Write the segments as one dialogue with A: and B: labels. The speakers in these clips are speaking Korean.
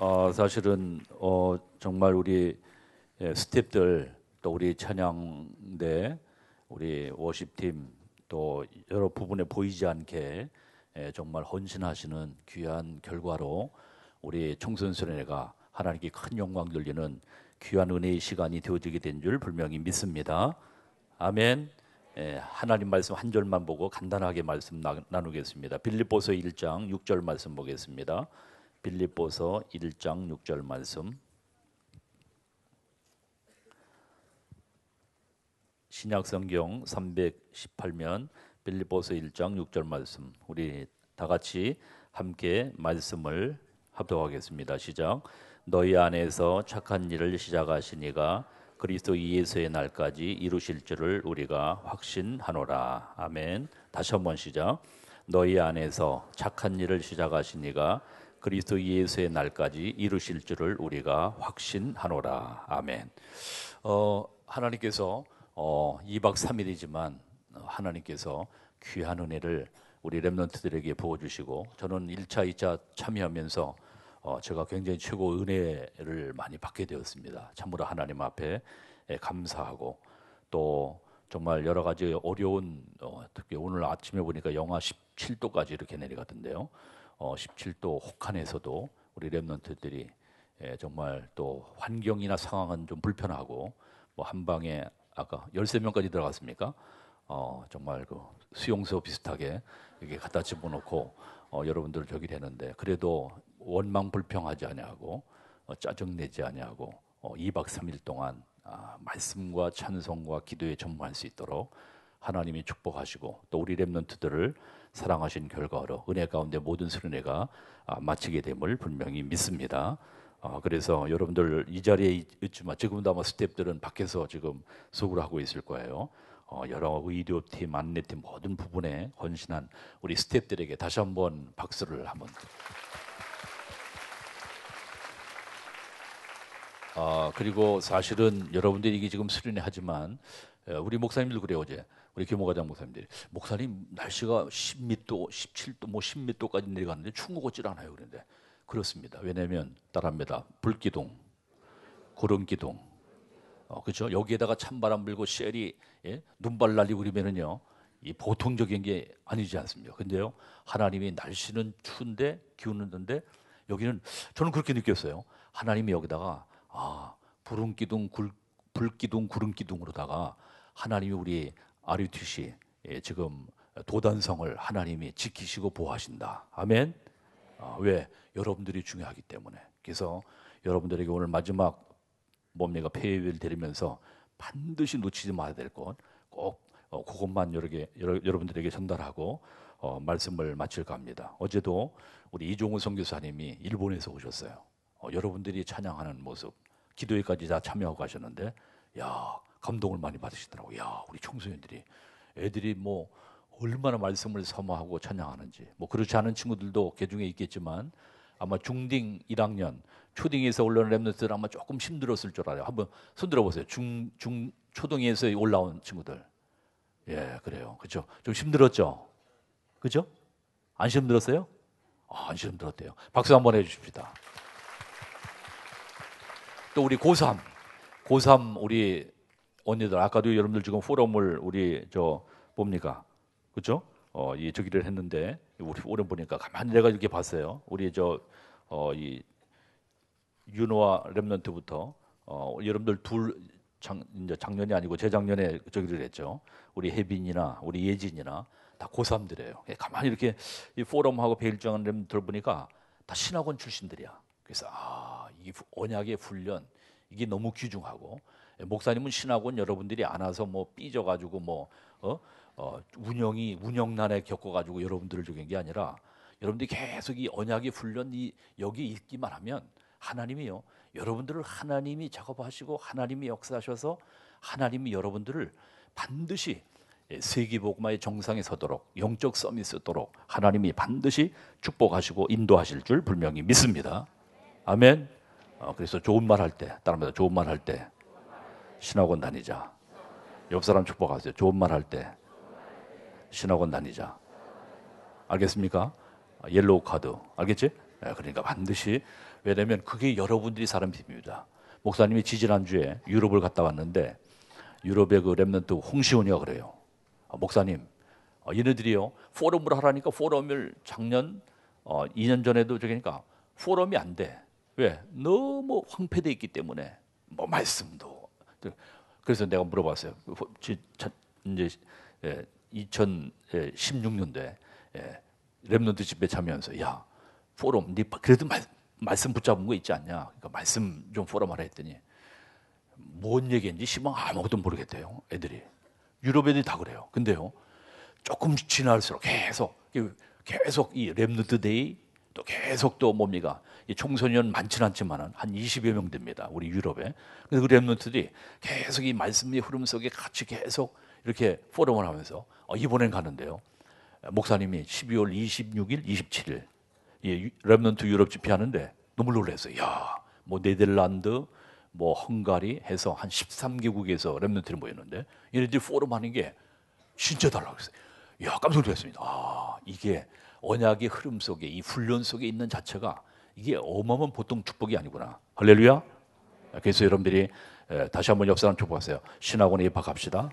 A: 어, 사실은 어, 정말 우리 예, 스탭들 또 우리 찬양대 우리 워십팀 또 여러 부분에 보이지 않게 예, 정말 헌신하시는 귀한 결과로 우리 청소년수련회가 하나님께 큰 영광 돌리는 귀한 은혜의 시간이 되어지게 된 줄 분명히 믿습니다. 아멘. 예, 하나님 말씀 한 절만 보고 간단하게 말씀 나, 누겠습니다 빌립보서 1장 6절 말씀 보겠습니다. 빌립보서 1장 6절 말씀. 신약 성경 318면 빌립보서 1장 6절 말씀. 우리 다 같이 함께 말씀을 합독하겠습니다. 시작. 너희 안에서 착한 일을 시작하시니가 그리스도 예수의 날까지 이루실 줄을 우리가 확신하노라. 아멘. 다시 한번 시작. 너희 안에서 착한 일을 시작하시니가 그리스도 예수의 날까지 이루실 줄을 우리가 확신하노라. 아멘. 어, 하나님께서 어, 2박 3일이지만 하나님께서 귀한 은혜를 우리 렘넌트들에게 부어주시고 저는 1차, 2차 참여하면서 어, 제가 굉장히 최고 은혜를 많이 받게 되었습니다. 참으로 하나님 앞에 예, 감사하고 또 정말 여러 가지 어려운 어, 특히 오늘 아침에 보니까 영하 17도까지 이렇게 내려갔던데요. 어, 17도 혹한에서도 우리 랩런트들이 예, 정말 또 환경이나 상황은 좀 불편하고 뭐 한 방에 아까 13명까지 들어갔습니까? 어, 정말 그 수용소 비슷하게 이렇게 갖다 집어넣고 어, 여러분들 저기 되는데 그래도 원망 불평하지 아니하고 어, 짜증 내지 아니하고 어, 2박 3일 동안 아, 말씀과 찬송과 기도에 전무할 수 있도록 하나님이 축복하시고 또 우리 렘넌트들을 사랑하신 결과로 은혜 가운데 모든 수련회가 아, 마치게 됨을 분명히 믿습니다. 어, 그래서 여러분들 이 자리에 있지만 지금도 아마 스탭들은 밖에서 지금 수고를 하고 있을 거예요. 어, 여러 의료팀, 안내팀 모든 부분에 헌신한 우리 스탭들에게 다시 한번 박수를 한번. 아, 그리고 사실은 여러분들이 지금 수련회 하지만 우리 목사님들 그래요 어제 우리 교모과장 목사님들이 목사님 날씨가 10몇 도, 17도, 뭐 10몇 도까지 내려갔는데 충고 걷질 않아요 그런데 그렇습니다. 왜냐하면 따라합니다. 불기둥, 구름기둥, 어, 그렇죠? 여기에다가 찬바람 불고 셀이 예? 눈발 날리고 그러면은요 이 보통적인 게 아니지 않습니까? 근데요 하나님이 날씨는 추운데 기운는데 여기는 저는 그렇게 느꼈어요. 하나님이 여기다가 아, 부름 기둥, 굴, 불 기둥, 구름 기둥으로다가 하나님이 우리 아리투시 예, 지금 도단성을 하나님이 지키시고 보호하신다. 아멘. 아, 왜? 여러분들이 중요하기 때문에. 그래서 여러분들에게 오늘 마지막 뭡니까 폐회를 드리면서 반드시 놓치지 말아야 될 것 꼭 어, 그것만 여러 개 여러, 여러분들에게 전달하고 어, 말씀을 마칠까 합니다. 어제도 우리 이종우 선교사님이 일본에서 오셨어요. 어, 여러분들이 찬양하는 모습, 기도회까지 다 참여하고 가셨는데, 야 감동을 많이 받으시더라고. 야 우리 청소년들이 애들이 뭐 얼마나 말씀을 사모하고 찬양하는지. 뭐 그렇지 않은 친구들도 개중에 있겠지만 아마 중딩 1학년, 초딩에서 올라온 랩너들 아마 조금 힘들었을 줄 알아요. 한번 손 들어 보세요. 중, 중, 초등에서 올라온 친구들. 예, 그래요. 그죠? 좀 힘들었죠? 그죠? 안 힘들었어요? 아, 안 힘들었대요. 박수 한번 해 주십시다. 또 우리 고3, 고3 우리 언니들 아까도 여러분들 지금 포럼을 우리 저 뭡니까 그렇죠? 어, 이 저기를 했는데 우리 포럼 보니까 가만히 내가 이렇게 봤어요. 우리 저 어, 이 윤호와 랩런트부터 어, 여러분들 둘 작, 이제 작년이 아니고 재작년에 저기를 했죠. 우리 혜빈이나 우리 예진이나 다 고3들이에요. 예, 가만히 이렇게 이 포럼하고 배일정한 랩들 보니까 다 신학원 출신들이야. 그래서 아, 이 언약의 훈련 이게 너무 귀중하고 예, 목사님은 신학원 여러분들이 안 와서 뭐 삐져가지고 뭐 어? 어, 운영이 운영난에 겪어가지고 여러분들을 죽인 게 아니라 여러분들이 계속 이 언약의 훈련 이 여기 있기만 하면 하나님이요 여러분들을 하나님이 작업하시고 하나님이 역사하셔서 하나님이 여러분들을 반드시 예, 세계복음화의 정상에 서도록 영적 썸이 서도록 하나님이 반드시 축복하시고 인도하실 줄 분명히 믿습니다. 아멘. 어, 그래서 좋은 말 할 때, 따라합니다. 좋은 말 할 때, 신학원 다니자. 옆 사람 축복하세요. 좋은 말 할 때, 신학원 다니자. 알겠습니까? 옐로우 카드. 알겠지? 예, 그러니까 반드시 왜냐면 그게 여러분들이 사람 힘입니다. 목사님이 지지난주에 유럽을 갔다 왔는데 유럽의 그 Remnant 홍시원이가 그래요. 아, 목사님, 어, 얘네들이요 포럼을 하라니까 포럼을 작년 어, 2년 전에도 저기니까 포럼이 안 돼. 왜? 너무 황폐돼 있기 때문에 뭐 말씀도. 그래서 내가 물어봤어요. 이제 예, 2016년도에 예, Remnant 집회 참여하면서 야 포럼 네 그래도 말, 말씀 붙잡은 거 있지 않냐? 그러니까 말씀 좀 포럼 하라 했더니 뭔 얘기인지 시방 아무것도 모르겠대요. 애들이 유럽 애들이 다 그래요. 근데요 조금 지날수록 계속 계속 이 Remnant Day 또 계속 또 뭡니까 이 청소년 많지는 않지만은 한 20여 명 됩니다. 우리 유럽에. 그래서 그 Remnant들이 계속 이 말씀의 흐름 속에 같이 계속 이렇게 포럼을 하면서 어, 이번엔 가는데요. 목사님이 12월 26일, 27일 이 Remnant 유럽 집회하는데 너무 놀랐어요. 야, 뭐 네덜란드, 뭐 헝가리 해서 한 13개국에서 Remnant를 모였는데 얘네들이 포럼 하는 게 진짜 달라고 했어요. 야, 깜짝 놀랐습니다. 아, 이게 언약의 흐름 속에 이 훈련 속에 있는 자체가 이게 어마어마한 보통 축복이 아니구나. 할렐루야. 그래서 여러분들이 에, 다시 한번 옆 사람 축복하세요. 신학원에 입학합시다.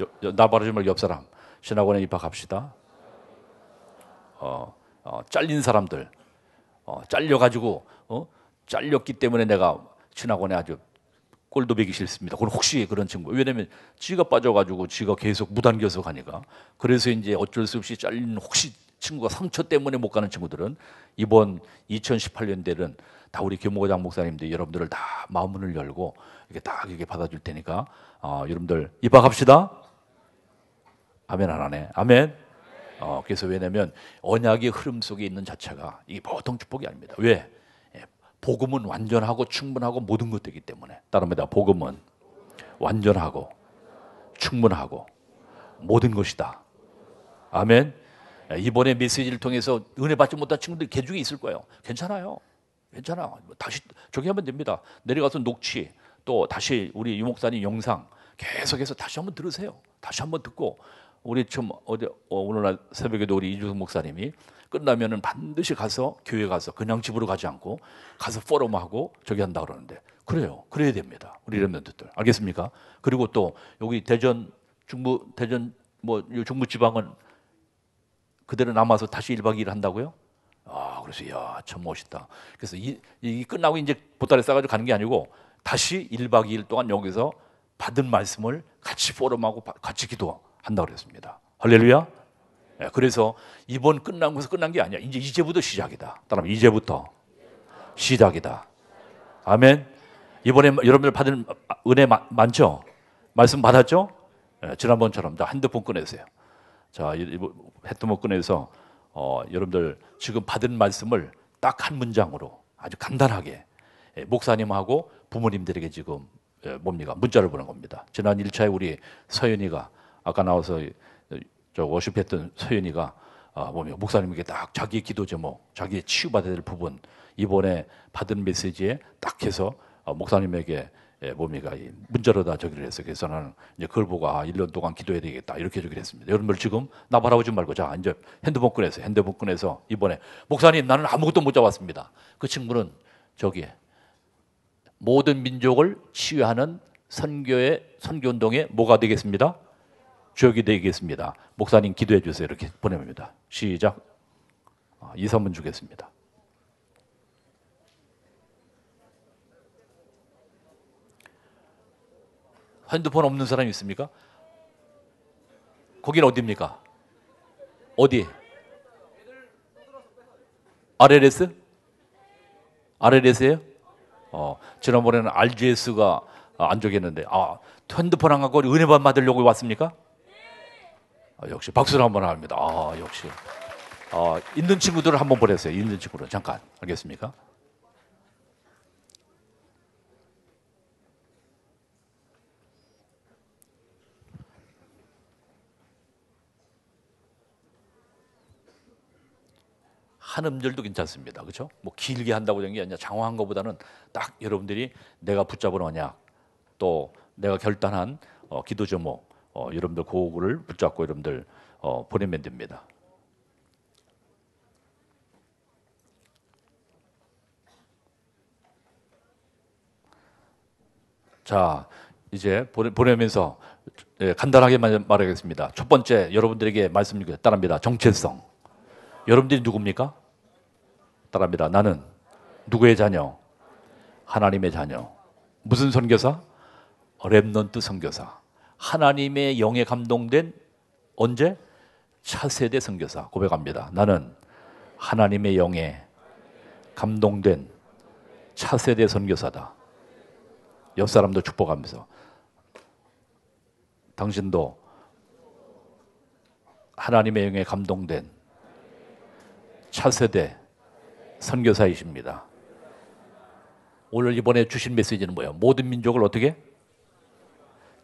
A: 여- 여- 나 바르지 말고 옆 사람. 신학원에 입학합시다. 어, 어, 잘린 사람들, 어, 잘려가지고 어? 잘렸기 때문에 내가 신학원에 아주 꼴도 배기 싫습니다. 그건 혹시 그런 친구. 왜냐면 지가 빠져가지고 지가 계속 무단교서 가니까. 그래서 이제 어쩔 수 없이 잘린 혹시 친구가 상처 때문에 못 가는 친구들은 이번 2018년대는 다 우리 교무과장 목사님들 여러분들을 다 마음문을 열고 이렇게 딱 이렇게 받아줄 테니까 어, 여러분들 입학합시다. 아멘 안 하네. 아멘. 어, 그래서 왜냐면 언약의 흐름 속에 있는 자체가 이게 보통 축복이 아닙니다. 왜? 예, 복음은 완전하고 충분하고 모든 것들이기 때문에 따릅니다. 복음은 완전하고 충분하고 모든 것이다. 아멘. 예, 이번에 메시지를 통해서 은혜 받지 못한 친구들 개 중에 있을 거예요. 괜찮아요. 괜찮아. 뭐 다시 저기 하면 됩니다. 내려가서 녹취 또 다시 우리 유목사님 영상 계속해서 다시 한번 들으세요. 다시 한번 듣고 우리 좀 어제 어, 오늘날 새벽에도 우리 이주성 목사님이 끝나면은 반드시 가서 교회 가서 그냥 집으로 가지 않고 가서 포럼하고 저기 한다 그러는데 그래요. 그래야 됩니다. 우리 렘런트들 알겠습니까? 그리고 또 여기 대전 중부 대전 뭐이 중부 지방은 그대로 남아서 다시 1박 2일 한다고요? 아, 그래서 야, 참 멋있다. 그래서 이, 이 끝나고 이제 보따리 싸가지고 가는 게 아니고 다시 1박 2일 동안 여기서 받은 말씀을 같이 포럼하고 바- 같이 기도한다고 그랬습니다. 할렐루야. 예, 그래서 이번 끝난 것에서 끝난 게 아니야. 이제 이제부터 시작이다. 따라면 이제부터 시작이다. 아멘. 이번에 여러분들 받은 은혜 마- 많죠? 말씀 받았죠? 예, 지난번처럼 다 핸드폰 꺼내세요. 자, 핸드폰 꺼내서 어, 여러분들 지금 받은 말씀을 딱 한 문장으로 아주 간단하게 예, 목사님하고 부모님들에게 지금 예, 뭡니까 문자를 보낸 겁니다. 지난 1차에 우리 서연이가 아까 나와서 저 워십했던 서연이가 아, 뭡니까 목사님에게 딱 자기의 기도 제목, 자기의 치유받아야 될 부분 이번에 받은 메시지에 딱 해서 어, 목사님에게 예, 뭡니까 이 문자로 다 저기를 했어요. 그래서 나는 이제 그걸 보고 아 1년 동안 기도해야 되겠다 이렇게 저기를 했습니다. 여러분들 지금 나 바라보지 말고 자 이제 핸드폰 꺼내서 핸드폰 꺼내서 이번에 목사님 나는 아무것도 못 잡았습니다. 그 친구는 저기에 모든 민족을 치유하는 선교의 선교 운동에 뭐가 되겠습니다? 주역이 되겠습니다. 목사님 기도해 주세요. 이렇게 보냅니다. 시작. 아, 이 선문 주겠습니다. 핸드폰 없는 사람 있습니까? 거긴 어디입니까? 어디? RLS? RLS예요? 어, 지난번에는 RGS가 안 적였는데, 아, 핸드폰 안 갖고 은혜만 받으려고 왔습니까? 아, 역시 박수를 한번 합니다. 아, 역시. 아, 있는 친구들을 한번 보냈어요. 있는 친구를. 잠깐. 알겠습니까? 한 음절도 괜찮습니다. 그렇죠? 뭐 길게 한다고 된 게 아니라 장황한 것보다는 딱 여러분들이 내가 붙잡은 언약 또 내가 결단한 어, 기도 제목 어, 여러분들 고구를 붙잡고 여러분들 어, 보내면 됩니다. 자, 이제 보내, 면서 예, 간단하게 말하겠습니다. 첫 번째 여러분들에게 말씀드리겠다 따릅니다. 정체성. 여러분들이 누굽니까? 따릅니다. 나는 누구의 자녀? 하나님의 자녀. 무슨 선교사? Remnant 선교사. 하나님의 영에 감동된 언제? 차세대 선교사 고백합니다. 나는 하나님의 영에 감동된 차세대 선교사다. 옆 사람도 축복하면서 당신도 하나님의 영에 감동된 차세대 선교사이십니다. 오늘 이번에 주신 메시지는 뭐예요? 모든 민족을 어떻게?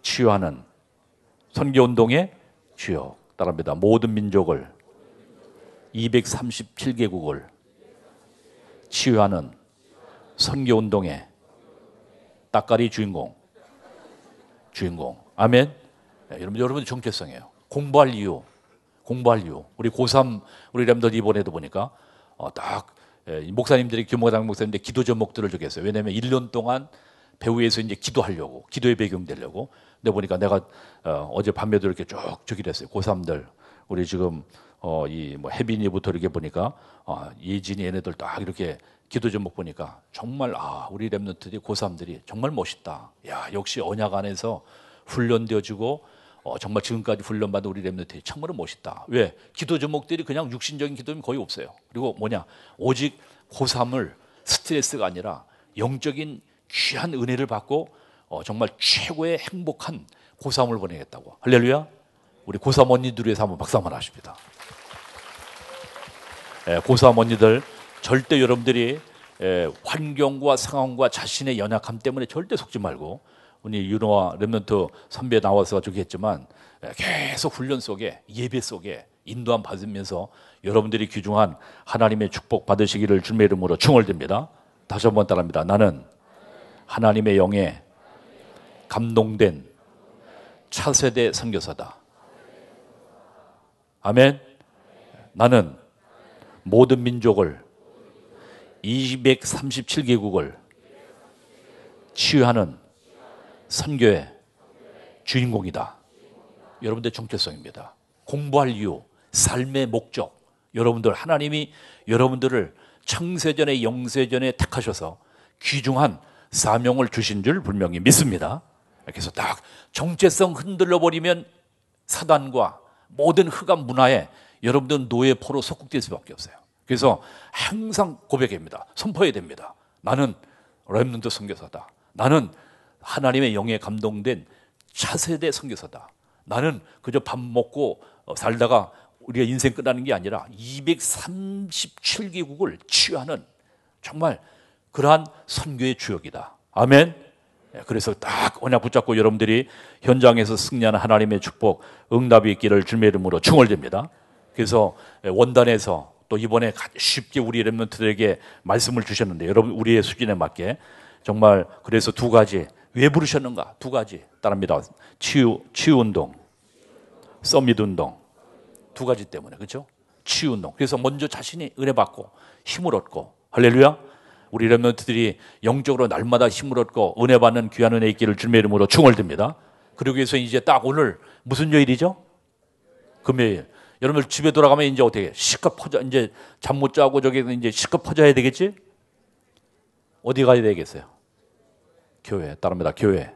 A: 치유하는 선교 운동의 주역 따라합니다. 모든 민족을 237개국을 치유하는 선교 운동의 따까리 주인공. 주인공. 아멘. 네, 여러분 여러분의 정체성이에요. 공부할 이유 공부할 이유. 우리 고3 우리 람들 이번에도 보니까 어, 딱 예, 목사님들이 규모당 목사님들 기도 제목들을 적었어요. 왜냐하면 1년 동안 배우에서 이제 기도하려고 기도의 배경 되려고. 근데 보니까 내가 어, 제 밤에도 이렇게 쭉 적기를 했어요. 고3들. 우리 지금 어, 이뭐 혜빈이부터 이렇게 보니까 어, 예진이 얘네들 딱 이렇게 기도 제목 보니까 정말 아 우리 랩런트들이 고3들이 정말 멋있다. 야 역시 언약 안에서 훈련되어지고 어, 정말 지금까지 훈련받은 우리 랩런트들이 정말 멋있다. 왜? 기도 제목들이 그냥 육신적인 기도는 거의 없어요. 그리고 뭐냐 오직 고3을 스트레스가 아니라 영적인 귀한 은혜를 받고 어, 정말 최고의 행복한 고3을 보내겠다고. 할렐루야. 우리 고3 언니들 위해서 한번 박수 한번 하십니다. 예, 고3 언니들 절대 여러분들이 예, 환경과 상황과 자신의 연약함 때문에 절대 속지 말고 우리 윤호와 랩런트 선배 나와서 저기 했지만 예, 계속 훈련 속에 예배 속에 인도함 받으면서 여러분들이 귀중한 하나님의 축복 받으시기를 주님의 이름으로 충월됩니다. 다시 한번 따라합니다. 나는 하나님의 영에 감동된 차세대 선교사다. 아멘. 나는 모든 민족을 237개국을 치유하는 선교의 주인공이다. 여러분들 정체성입니다. 공부할 이유, 삶의 목적. 여러분들 하나님이 여러분들을 청세전에 영세전에 택하셔서 귀중한 사명을 주신 줄 분명히 믿습니다. 그래서 딱 정체성 흔들려 버리면 사단과 모든 흑암 문화에 여러분들은 노예 포로 속국될 수밖에 없어요. 그래서 항상 고백입니다. 선포해야 됩니다. 나는 렘넌트 선교사다. 나는 하나님의 영에 감동된 차세대 선교사다. 나는 그저 밥 먹고 어, 살다가 우리가 인생 끝나는 게 아니라 237개국을 치유하는 정말 그러한 선교의 주역이다. 아멘. 예, 그래서 딱 언약 붙잡고 여러분들이 현장에서 승리하는 하나님의 축복, 응답이 있기를 주님의 이름으로 충월됩니다. 그래서 원단에서 또 이번에 쉽게 우리 랩런트들에게 말씀을 주셨는데 여러분 우리의 수준에 맞게 정말 그래서 두 가지 왜 부르셨는가? 두 가지 따릅니다. 치유 치유 운동 서밋 운동. 두 가지 때문에 그렇죠 치유 운동. 그래서 먼저 자신이 은혜 받고 힘을 얻고 할렐루야! 우리 랩런트들이 영적으로 날마다 힘을 얻고 은혜 받는 귀한 은혜 있기를 주님의 이름으로 충월됩니다. 그러기 위해서 이제 딱 오늘 무슨 요일이죠? 금요일. 여러분 집에 돌아가면 이제 어떻게 시컷 퍼져 이제 잠 못 자고 저기 이제 시컷 퍼져야 되겠지? 어디 가야 되겠어요? 교회 따릅니다. 교회.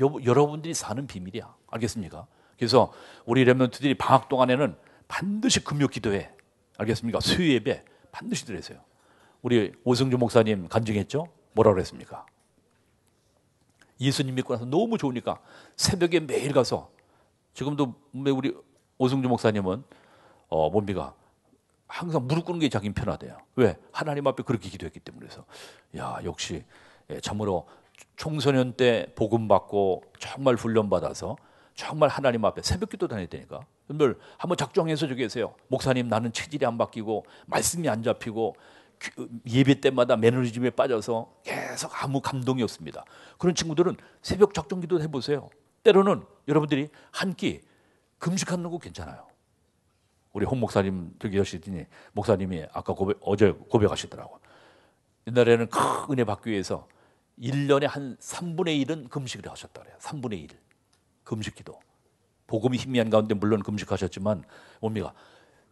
A: 여, 여러분들이 사는 비밀이야. 알겠습니까? 그래서 우리 렘런트들이 방학 동안에는 반드시 금요 기도회. 알겠습니까? 수요 예배 반드시 드리세요. 우리 오승주 목사님 간증했죠? 뭐라 그랬습니까? 예수님 믿고 나서 너무 좋으니까 새벽에 매일 가서 지금도 우리 오승주 목사님은 어, 뭡니까? 항상 무릎 꿇는 게 자기 편하대요. 왜? 하나님 앞에 그렇게 기도했기 때문에. 그래서 야 역시 예, 참으로 청소년 때 복음 받고 정말 훈련 받아서 정말 하나님 앞에 새벽기도 다녔다니까. 여러분들 한번 작정해서 저기 계세요. 목사님 나는 체질이 안 바뀌고 말씀이 안 잡히고 예배 때마다 매너리즘에 빠져서 계속 아무 감동이 없습니다. 그런 친구들은 새벽 작정기도 해보세요. 때로는 여러분들이 한 끼 금식하는 거 괜찮아요. 우리 홍 목사님 저기 여시더니 목사님이 아까 고백, 어제 고백하시더라고. 옛날에는 큰 은혜 받기 위해서 1년에 한 3분의 1은 금식을 하셨다 그래요. 3분의 1. 금식 기도. 복음이 희미한 가운데 물론 금식하셨지만 뭡니까?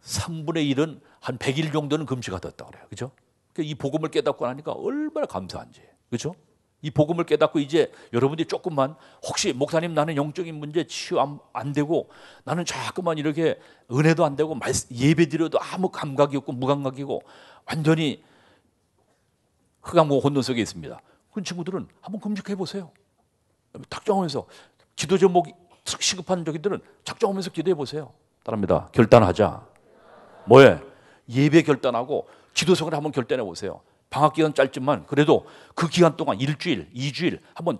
A: 3분의 1은 한 100일 정도는 금식하셨다 그래요. 그죠? 그러니까 이 복음을 깨닫고 나니까 얼마나 감사한지. 그죠? 이 복음을 깨닫고 이제 여러분들이 조금만 혹시 목사님 나는 영적인 문제 치유 안, 안 되고 나는 자꾸만 이렇게 은혜도 안 되고 예배 드려도 아무 감각이 없고 무감각이고 완전히 흑암고 혼돈 속에 있습니다. 그런 친구들은 한번 금식해 보세요. 작정하면서 기도 제목 시급한 저기들은 작정하면서 기도해 보세요. 따릅니다. 결단하자. 뭐해? 예배 결단하고 기도 생활 한번 결단해 보세요. 방학 기간 짧지만 그래도 그 기간 동안 일주일, 이주일 한번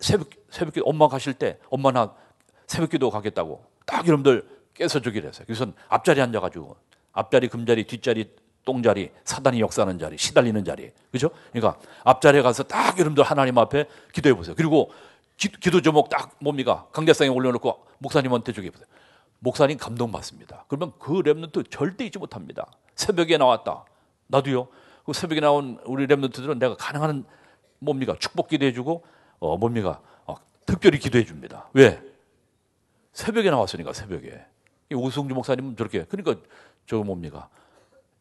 A: 새벽 새벽 엄마 가실 때 엄마 나 새벽 기도 가겠다고 딱 여러분들 깨서 주기로 했어요. 그래서 앞자리 앉아 가지고 앞자리 금자리 뒷자리 똥자리 사단이 역사하는 자리 시달리는 자리 그죠? 그러니까 앞자리에 가서 딱 여러분들 하나님 앞에 기도해 보세요. 그리고 기, 도 제목 딱 뭡니까 강대상에 올려놓고 목사님한테 주게 보세요. 목사님 감동받습니다. 그러면 그 랩런트 절대 잊지 못합니다. 새벽에 나왔다. 나도요. 그 새벽에 나온 우리 랩런트들은 내가 가능한 뭡니까 축복 기도해 주고 어 뭡니까 어, 특별히 기도해 줍니다. 왜? 새벽에 나왔으니까 새벽에. 오승주 목사님은 저렇게 그러니까 저 뭡니까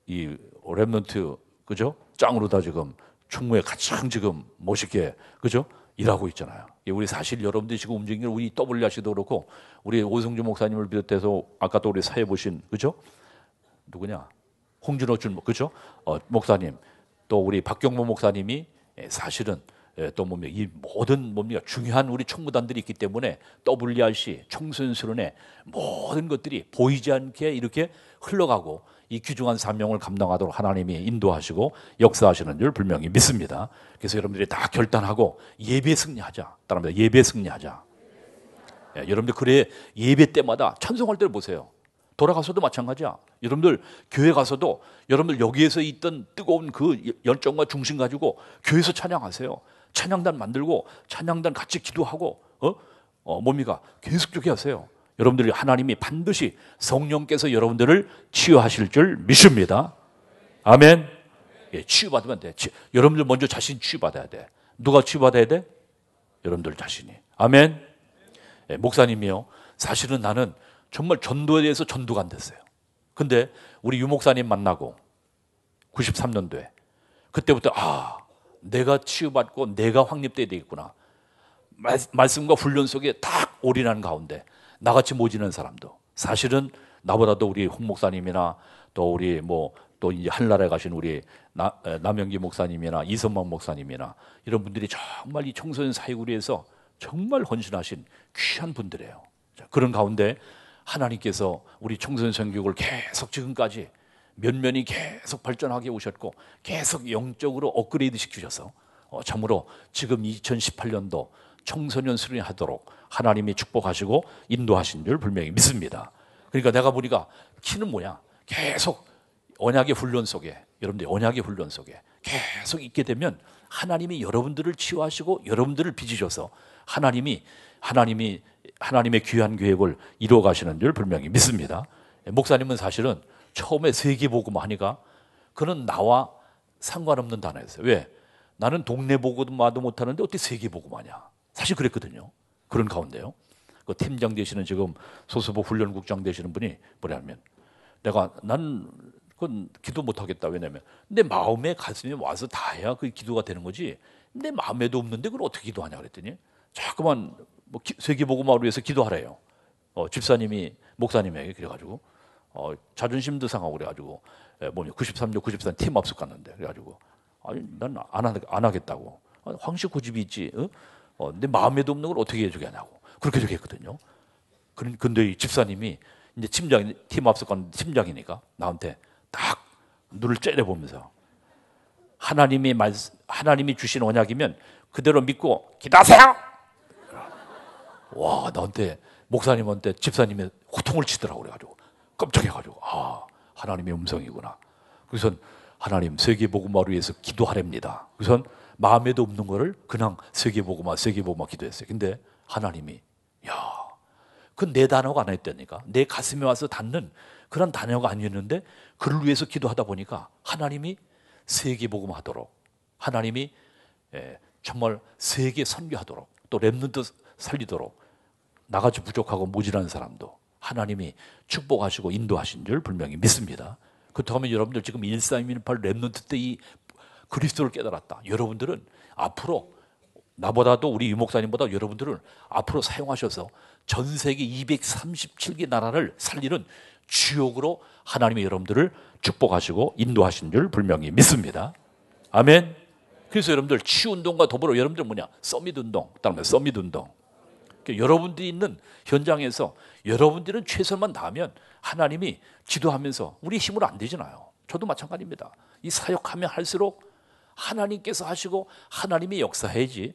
A: 이 랩런트 그죠? 짱으로 다 지금 충무에 가장 지금 멋있게 그죠? 일하고 있잖아요. 우리 사실 여러분들이 지금 움직이는 우리 W 하시도 그렇고 우리 오승주 목사님을 비롯해서 아까 또 우리 사회 보신 그죠? 누구냐? 홍준호 준 그죠? 어, 목사님 또 우리 박경모 목사님이 예, 사실은 예, 또 뭡니까 이 모든 뭡니까 중요한 우리 총무단들이 있기 때문에 WRC 청소년수련회 모든 것들이 보이지 않게 이렇게 흘러가고 이 귀중한 사명을 감당하도록 하나님이 인도하시고 역사하시는 줄 분명히 믿습니다. 그래서 여러분들이 다 결단하고 예배 승리하자. 따라합니다. 예배 승리하자. 예, 여러분들 그래 예배 때마다 찬송할 때를 보세요. 돌아가서도 마찬가지야. 여러분들 교회 가서도 여러분들 여기에서 있던 뜨거운 그 열정과 중심 가지고 교회에서 찬양하세요. 찬양단 만들고 찬양단 같이 기도하고 어? 어 뭡니까? 계속적이 하세요. 여러분들이 하나님이 반드시 성령께서 여러분들을 치유하실 줄 믿습니다. 아멘. 예, 치유받으면 돼. 치, 여러분들 먼저 자신 치유받아야 돼. 누가 치유받아야 돼? 여러분들 자신이. 아멘. 예, 목사님이요. 사실은 나는 정말 전도에 대해서 전도가 안 됐어요. 근데 우리 유 목사님 만나고 93년도에 그때부터 아 내가 치유받고 내가 확립돼야 되겠구나. 말씀과 훈련 속에 딱 올인하는 가운데 나같이 모지는 사람도 사실은 나보다도 우리 홍 목사님이나 또 우리 뭐 또 이제 한나라에 가신 우리 나, 남영기 목사님이나 이선만 목사님이나 이런 분들이 정말 이 청소년 사회구리에서 정말 헌신하신 귀한 분들이에요. 자, 그런 가운데 하나님께서 우리 청소년 성교육을 계속 지금까지 면면이 계속 발전하게 오셨고 계속 영적으로 업그레이드 시키셔서 어, 참으로 지금 2018년도 청소년 수련하도록 하나님이 축복하시고 인도하신 줄 분명히 믿습니다. 그러니까 내가 보니까 키는 뭐야? 계속 언약의 훈련 속에 여러분들 언약의 훈련 속에 계속 있게 되면 하나님이 여러분들을 치유하시고 여러분들을 빚으셔서 하나님이 하나님이 하나님의 귀한 계획을 이루어 가시는 줄 분명히 믿습니다. 목사님은 사실은 처음에 세계복음 하니까 그는 나와 상관없는 단어였어요. 왜? 나는 동네 복음마도 못하는데 어떻게 세계복음 하냐? 사실 그랬거든요. 그런 가운데요. 그 팀장 되시는 지금 소수부 훈련국장 되시는 분이 뭐냐면 내가 난 그건 기도 못 하겠다. 왜냐면 내 마음에 가슴에 와서 다 해야 그 기도가 되는 거지. 내 마음에도 없는데 그걸 어떻게 기도하냐 그랬더니 자꾸만 뭐 세계복음화를 위해서 기도하래요. 어, 집사님이 목사님에게 그래가지고 어, 자존심도 상하고 그래가지고 예, 뭐냐 93년 94년 팀 압숙 갔는데 그래가지고 아니 난안안 하겠다고 아니, 황식 고집이 있지. 어? 어, 내 마음에도 없는 걸 어떻게 해주겠냐고 그렇게 저기했거든요. 근데 이 집사님이 이제 팀장 팀 압숙 갔는데 팀장이니까 나한테 딱 눈을 째려보면서 하나님이 말 하나님이 주신 언약이면 그대로 믿고 기도하세요. 와 나한테 목사님한테 집사님의 호통을 치더라고 그래가지고 깜짝해가지고 아 하나님의 음성이구나. 그래서 하나님 세계복음화를 위해서 기도하렵니다. 그래서 마음에도 없는 거를 그냥 세계복음화 세계복음화 기도했어요. 근데 하나님이 야, 그 내 단어가 아니었다니까. 내 가슴에 와서 닿는 그런 단어가 아니었는데 그를 위해서 기도하다 보니까 하나님이 세계복음화하도록 하나님이 예, 정말 세계 선교하도록 또 Remnant 살리도록 나같이 부족하고 모지란 사람도 하나님이 축복하시고 인도하신 줄 분명히 믿습니다. 그렇다면 여러분들 지금 1318 Remnant 때 이 그리스도를 깨달았다. 여러분들은 앞으로 나보다도 우리 유목사님보다 여러분들은 앞으로 사용하셔서 전 세계 237개 나라를 살리는 주역으로 하나님의 여러분들을 축복하시고 인도하신 줄 분명히 믿습니다. 아멘. 그래서 여러분들 치 운동과 더불어 여러분들 뭐냐? 서밋 운동, 그다음에 서밋 운동. 그러니까 여러분들이 있는 현장에서 여러분들은 최선만 다하면 하나님이 지도하면서 우리 힘으로 안 되잖아요. 저도 마찬가지입니다. 이 사역하면 할수록 하나님께서 하시고 하나님이 역사해야지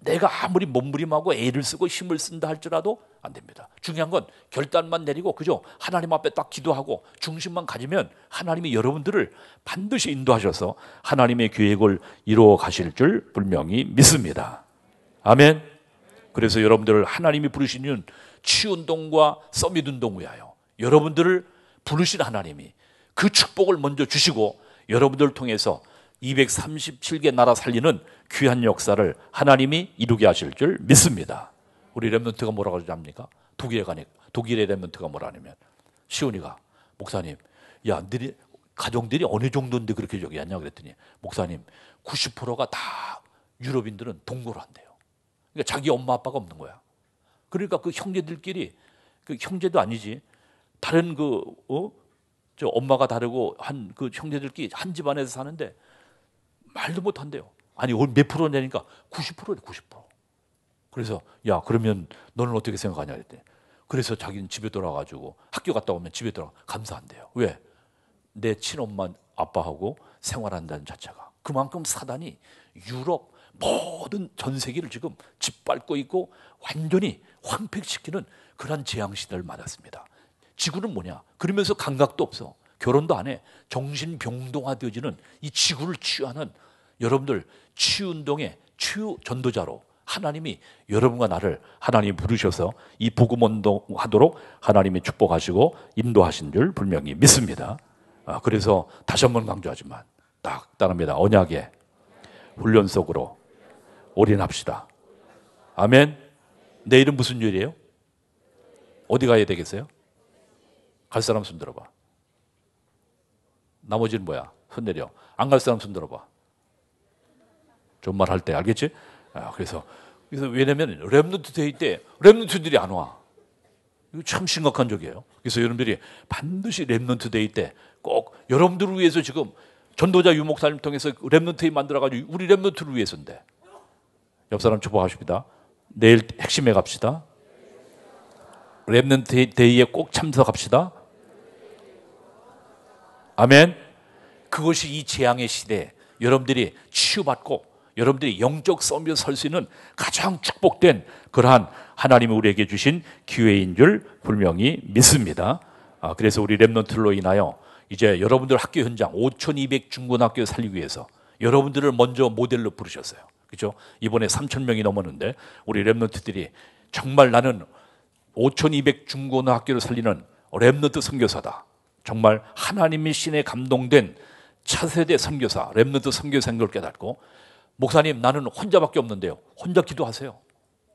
A: 내가 아무리 몸부림하고 애를 쓰고 힘을 쓴다 할지라도 안 됩니다. 중요한 건 결단만 내리고 그죠? 하나님 앞에 딱 기도하고 중심만 가지면 하나님이 여러분들을 반드시 인도하셔서 하나님의 계획을 이루어 가실 줄 분명히 믿습니다. 아멘. 그래서 여러분들을 하나님이 부르시는 치운동과 서밋 운동 위하여 여러분들을 부르신 하나님이 그 축복을 먼저 주시고 여러분들을 통해서 237개 나라 살리는 귀한 역사를 하나님이 이루게 하실 줄 믿습니다. 우리 렘넌트가 뭐라고 합니까? 독일에 가니 독일의 렘넌트가 뭐라냐면 시온이가 목사님, 야, 너희 가정들이 어느 정도인데 그렇게 저기 하냐 그랬더니 목사님 90%가 다 유럽인들은 동거를 한대요. 그러니까 자기 엄마 아빠가 없는 거야. 그러니까 그 형제들끼리 그 형제도 아니지 다른 그 어? 저 엄마가 다르고 한 그 형제들끼리 한 집안에서 사는데 말도 못 한대요. 아니 몇 프로 내니까 90%래 90%. 그래서 야 그러면 너는 어떻게 생각하냐 그랬더니 그래서 자기는 집에 돌아가지고 학교 갔다 오면 집에 돌아 감사한대요. 왜? 내 친엄마 아빠하고 생활한다는 자체가 그만큼 사단이 유럽 모든 전 세계를 지금 짓밟고 있고 완전히 황폐시키는 그런 재앙 시대를 맞았습니다. 지구는 뭐냐? 그러면서 감각도 없어. 결혼도 안 해. 정신 병동화되어지는 이 지구를 치유하는 여러분들 치유운동의 치유 전도자로 하나님이 여러분과 나를 하나님이 부르셔서 이 복음 운동하도록 하나님이 축복하시고 인도하신 줄 분명히 믿습니다. 아, 그래서 다시 한번 강조하지만 딱 따릅니다. 언약의 훈련 속으로 올인합시다. 아멘. 내일은 무슨 요일이에요? 어디 가야 되겠어요? 갈 사람 손 들어봐. 나머지는 뭐야? 손 내려. 안 갈 사람 손 들어봐. 존말 할 때 알겠지? 아, 그래서 그래서 왜냐면 Remnant Day 때 remnant들이 안 와. 이거 참 심각한 적이에요. 그래서 여러분들이 반드시 Remnant Day 때 꼭 여러분들을 위해서 지금 전도자 유목사님 통해서 Remnant Day 만들어 가지고 우리 remnant를 위해서인데. 옆 사람 축복하십니다. 내일 핵심에 갑시다. 렘넌트 데이에 꼭 참석합시다. 아멘. 그것이 이 재앙의 시대에 여러분들이 치유받고 여러분들이 영적 썸에 설수 있는 가장 축복된 그러한 하나님이 우리에게 주신 기회인 줄 분명히 믿습니다. 아, 그래서 우리 랩런트로 인하여 이제 여러분들 학교 현장 5,200 중고등학교 살리기 위해서 여러분들을 먼저 모델로 부르셨어요. 그죠? 이번에 3천 명이 넘었는데 우리 remnant들이 정말 나는 5,200 중고등학교를 살리는 remnant 선교사다. 정말 하나님의 신에 감동된 차세대 선교사, remnant 선교사인 걸 깨닫고 목사님 나는 혼자밖에 없는데요. 혼자 기도하세요.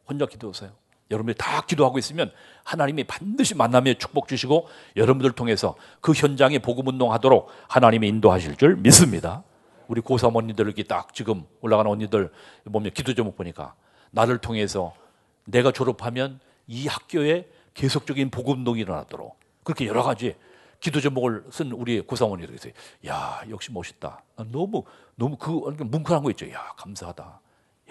A: 혼자 기도하세요. 여러분들이 다 기도하고 있으면 하나님이 반드시 만남의 축복 주시고 여러분들 통해서 그 현장에 복음 운동하도록 하나님이 인도하실 줄 믿습니다. 우리 고3 언니들 이렇게 딱 지금 올라가는 언니들 보면 기도 제목 보니까 나를 통해서 내가 졸업하면 이 학교에 계속적인 복음 운동이 일어나도록 그렇게 여러 가지 기도 제목을 쓴 우리 고사원이 그랬어요. 야, 역시 멋있다. 너무 너무 그 뭉클한 거 있죠. 야, 감사하다.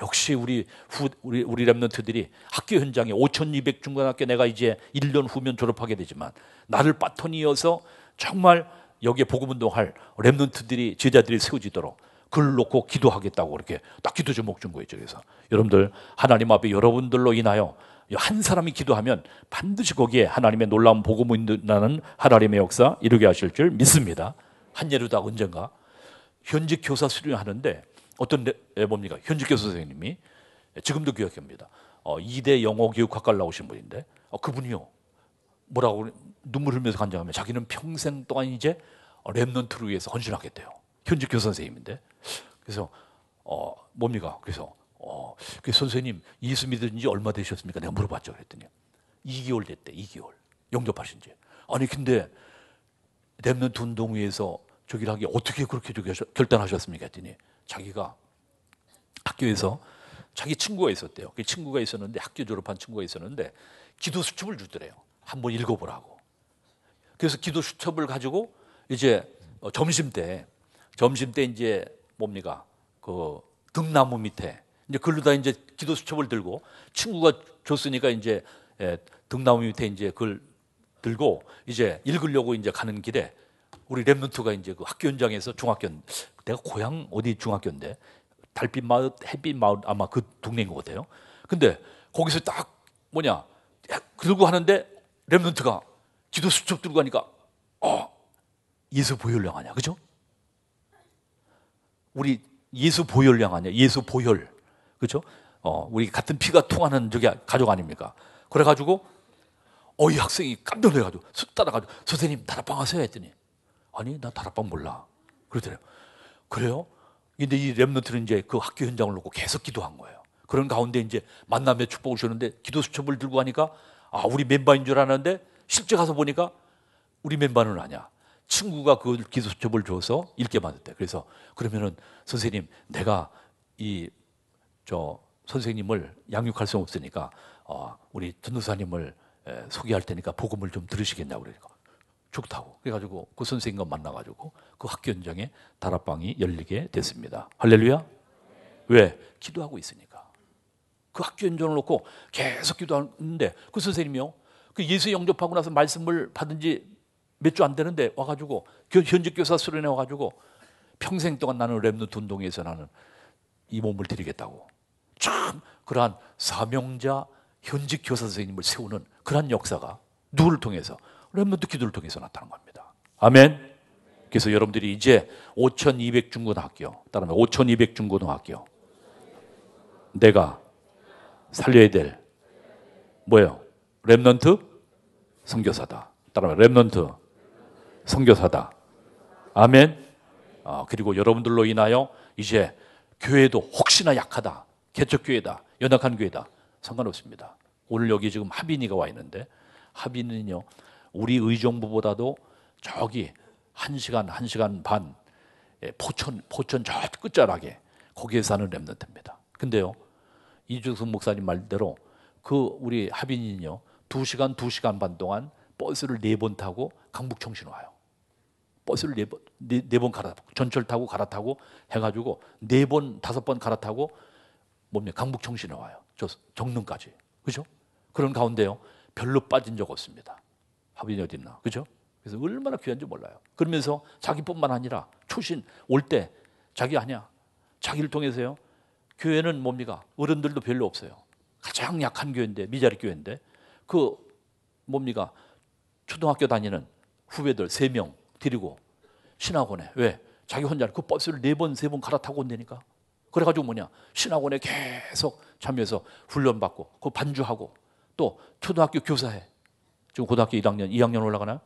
A: 역시 우리 후 우리 우리 랩런트들이 학교 현장에 5,200 중고등학교 내가 이제 1년 후면 졸업하게 되지만 나를 바톤 이어서 정말 여기에 복음 운동할 랩런트들이 제자들이 세워지도록 글 놓고 기도하겠다고 이렇게 딱 기도 제목 준 거였죠. 그래서 여러분들 하나님 앞에 여러분들로 인하여 한 사람이 기도하면 반드시 거기에 하나님의 놀라운 복음을 인도하는 하나님의 역사 이루게 하실 줄 믿습니다. 한예루다 언젠가 현직 교사 수련하는데 어떤 애 뭡니까? 현직 교사 선생님이 지금도 기억합니다. 어, 2대 영어 교육학과를 나오신 분인데 어, 그분이요. 뭐라고 눈물 흘리면서 간증하면 자기는 평생 동안 이제 remnant를 위해서 헌신하겠대요. 현직 교사 선생님인데. 그래서 어, 뭡니까? 그래서 어, 그 선생님 예수 믿은 지 얼마 되셨습니까? 내가 물어봤죠. 그랬더니 2개월 됐대. 2개월. 영접하신 지. 아니 근데 remnant 운동 위해서 저기를 하기 어떻게 그렇게 결단하셨습니까? 했더니 자기가 학교에서 자기 친구가 있었대요. 그 친구가 있었는데 학교 졸업한 친구가 있었는데 기도 수첩을 주더래요. 한번 읽어보라고. 그래서 기도 수첩을 가지고 이제 어, 점심 때 점심 때 이제 뭡니까 그 등나무 밑에 이제 글로다 이제 기도 수첩을 들고 친구가 줬으니까 이제 예, 등나무 밑에 이제 글 들고 이제 읽으려고 이제 가는 길에 우리 랩런트가 이제 그 학교 현장에서 중학교 내가 고향 어디 중학교인데 달빛 마을 햇빛 마을 아마 그 동네인 것 같아요. 근데 거기서 딱 뭐냐 들고 하는데 랩런트가 기도 수첩 들고 가니까 어 예수 보혈령 아니야 그죠? 우리 예수 보혈령 아니야 예수 보혈 그죠? 어 우리 같은 피가 통하는 저기 가족 아닙니까? 그래가지고 어 이 학생이 깜짝 놀라가지고 쑥 따라가지고 선생님 다락방 하세요 했더니 아니 나 다락방 몰라 그러더래요. 그래요? 근데 이 랩런트는 이제 그 학교 현장을 놓고 계속 기도한 거예요. 그런 가운데 이제 만남의 축복을 주는데 기도 수첩을 들고 가니까 아 우리 멤버인 줄 알았는데 실제 가서 보니까 우리 멤버는 아니야. 친구가 그 기도 수첩을 줘서 읽게 만들대. 그래서 그러면은 선생님 내가 이 저 선생님을 양육할 수 없으니까 어, 우리 전도사님을 에, 소개할 테니까 복음을 좀 들으시겠냐고 그러니까 좋다고 그래가지고 그 선생님과 만나가지고 그 학교 현장에 다락방이 열리게 됐습니다. 할렐루야. 왜? 기도하고 있으니까. 그 학교 현장을 놓고 계속 기도하는데 그 선생님이요. 그 예수 영접하고 나서 말씀을 받은 지 몇 주 안 되는데 와가지고 현직 교사 수련회 와가지고 평생 동안 나는 랩노트 운동에서 나는 이 몸을 드리겠다고. 참 그러한 사명자 현직 교사 선생님을 세우는 그러한 역사가 누구를 통해서 렘넌트 기도를 통해서 나타난 겁니다. 아멘. 그래서 여러분들이 이제 5,200 중고등학교, 따라하면 5,200 중고등학교, 내가 살려야 될 뭐예요? 렘넌트 선교사다. 따라하면 렘넌트 선교사다. 아멘. 아, 그리고 여러분들로 인하여 이제 교회도 혹시나 약하다, 개척교회다, 연약한 교회다 상관없습니다. 오늘 여기 지금 하빈이가 와 있는데 하빈은요 우리 의정부보다도 저기 한 시간 한 시간 반 예, 포천 포천 저 끝자락에 거기에 사는 렘넌트입니다. 근데요 이주승 목사님 말대로 그 우리 하빈이는요 두 시간 두 시간 반 동안 버스를 네 번 타고 강북 청신 와요. 버스를 네 번 네, 네번 갈아타고 전철 타고 갈아타고 해가지고 네 번 다섯 번 갈아타고 뭡니까 강북 청신에 와요. 저 정릉까지 그죠? 그런 가운데요 별로 빠진 적 없습니다. 합인이 어디 있나? 그죠? 그래서 얼마나 귀한지 몰라요. 그러면서 자기뿐만 아니라 초신 올 때 자기 아니야. 자기를 통해서요. 교회는 뭡니까? 어른들도 별로 없어요. 가장 약한 교회인데 미자리 교회인데 그 뭡니까? 초등학교 다니는 후배들 세 명 데리고 신학원에 왜? 자기 혼자 그 버스를 네 번, 세 번 갈아타고 온다니까. 그래가지고 뭐냐? 신학원에 계속 참여해서 훈련받고, 그 반주하고, 또 초등학교 교사해. 지금 고등학교 1학년, 2학년 올라가나?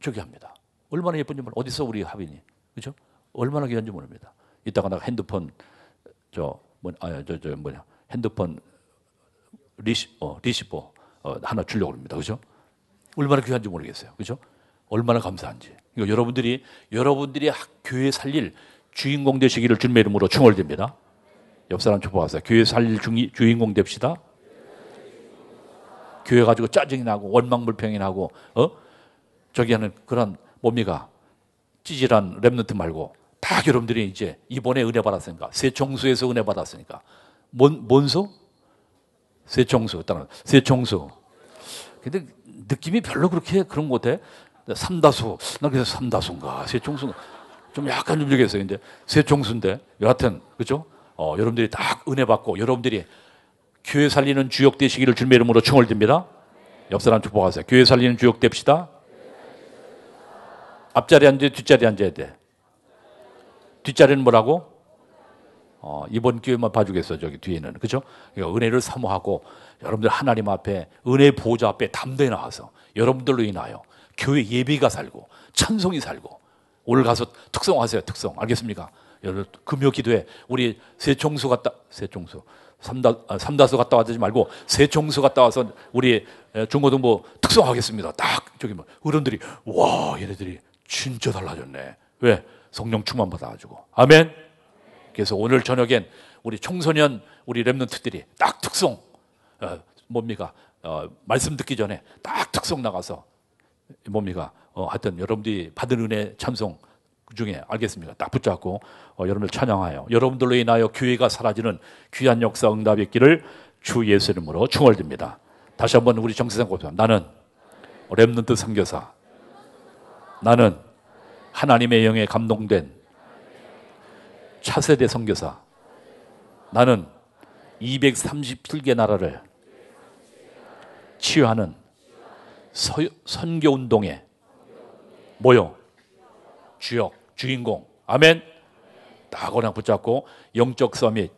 A: 저기 합니다. 얼마나 예쁜지 몰라. 어디서 우리 하빈이. 그죠? 얼마나 귀한지 모릅니다. 이따가 나 핸드폰, 저, 뭐, 아, 저, 저, 뭐냐. 핸드폰 리시, 어, 리시버 어, 하나 주려고 합니다. 그죠? 얼마나 귀한지 모르겠어요. 그죠? 얼마나 감사한지. 그러니까 여러분들이, 여러분들이 교회 살릴 주인공 되시기를 주님의 이름으로 축원합니다. 옆 사람 축복하세요. 교회 살릴 주인공 됩시다. 교회 가지고 짜증이 나고 원망불평이 나고 어 저기 하는 그런 뭡니까 찌질한 랩런트 말고 다 여러분들이 이제 이번에 은혜 받았으니까 새청수에서 은혜 받았으니까 뭔 뭔수 새청수 따라 새청수 근데 느낌이 별로 그렇게 그런 것 같아 삼다수 나 그래서 삼다수인가 새청수 좀 약간 좀 모르겠어요 근데 새청수인데 여하튼 그죠 어, 여러분들이 다 은혜 받고 여러분들이 교회 살리는 주역 되시기를 주님의 이름으로 충원드립니다. 옆 사람 축복하세요. 교회 살리는 주역 됩시다. 앞자리 앉아야 뒷자리 앉아야 돼. 뒷자리는 뭐라고? 어, 이번 기회만 봐주겠어 저기 뒤에는 그죠? 그러니까 은혜를 사모하고 여러분들 하나님 앞에 은혜 보좌 앞에 담대히 나와서 여러분들로 인하여 교회 예비가 살고 찬송이 살고 오늘 가서 특성하세요 특성 알겠습니까? 여러분 금요 기도에 우리 세총수 갔다 세총수 삼다 아, 삼다수 갔다 와지 말고 세총수 갔다 와서 우리 중고등부 특성하겠습니다. 딱 저기 뭐 어른들이 와 얘네들이 진짜 달라졌네. 왜 성령 충만 받아가지고 아멘. 그래서 오늘 저녁엔 우리 청소년 우리 랩런트들이 딱 특성 어, 뭡니까 어, 말씀 듣기 전에 딱 특성 나가서 뭡니까 어, 하여튼 여러분들이 받은 은혜 찬송 중에 알겠습니까? 딱 붙잡고 어, 여러분을 찬양하여 여러분들로 인하여 교회가 사라지는 귀한 역사 응답이 있기를 주 예수 이름으로 충월듭니다. 다시 한번 우리 정세상 고백 나는 렘넌트 선교사 나는 하나님의 영에 감동된 차세대 선교사 나는 237개 나라를 치유하는 선교 운동에 뭐요? 주역, 주인공. 아멘. 딱 그냥 붙잡고 영적 서밋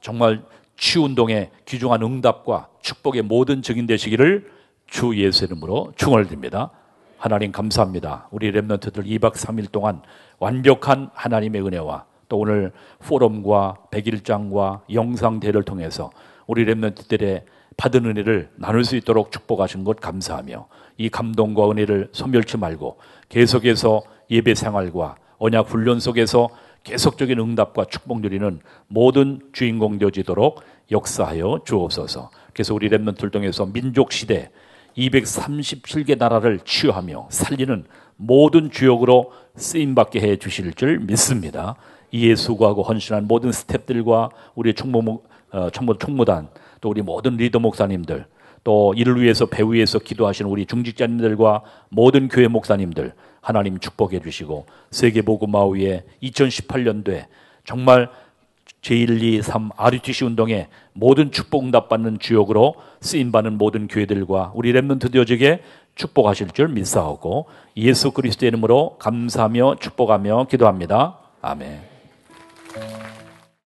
A: 정말 치유 운동에 귀중한 응답과 축복의 모든 증인 되시기를 주 예수 이름으로 충원드립니다. 하나님 감사합니다. 우리 랩런트들 2박 3일 동안 완벽한 하나님의 은혜와 또 오늘 포럼과 백일장과 영상대를 통해서 우리 랩런트들의 받은 은혜를 나눌 수 있도록 축복하신 것 감사하며 이 감동과 은혜를 소멸치 말고 계속해서 예배 생활과 언약 훈련 속에서 계속적인 응답과 축복 누리는 모든 주인공 되어지도록 역사하여 주옵소서. 그래서 우리 랩런트를 통해서 민족 시대 237개 나라를 치유하며 살리는 모든 주역으로 쓰임 받게 해 주실 줄 믿습니다. 이에 수고하고 헌신한 모든 스탭들과 우리 총무 어, 총무 총무단 또 우리 모든 리더 목사님들 또 이를 위해서 배우 위해서 기도하시는 우리 중직자님들과 모든 교회 목사님들 하나님 축복해 주시고 세계 복음화 위에 2018년도에 정말 제1, 2, 3 RUTC 운동에 모든 축복 응답 받는 주역으로 쓰임 받는 모든 교회들과 우리 렘넌트 되어지게 축복하실 줄 믿사오고 예수 그리스도의 이름으로 감사하며 축복하며 기도합니다. 아멘.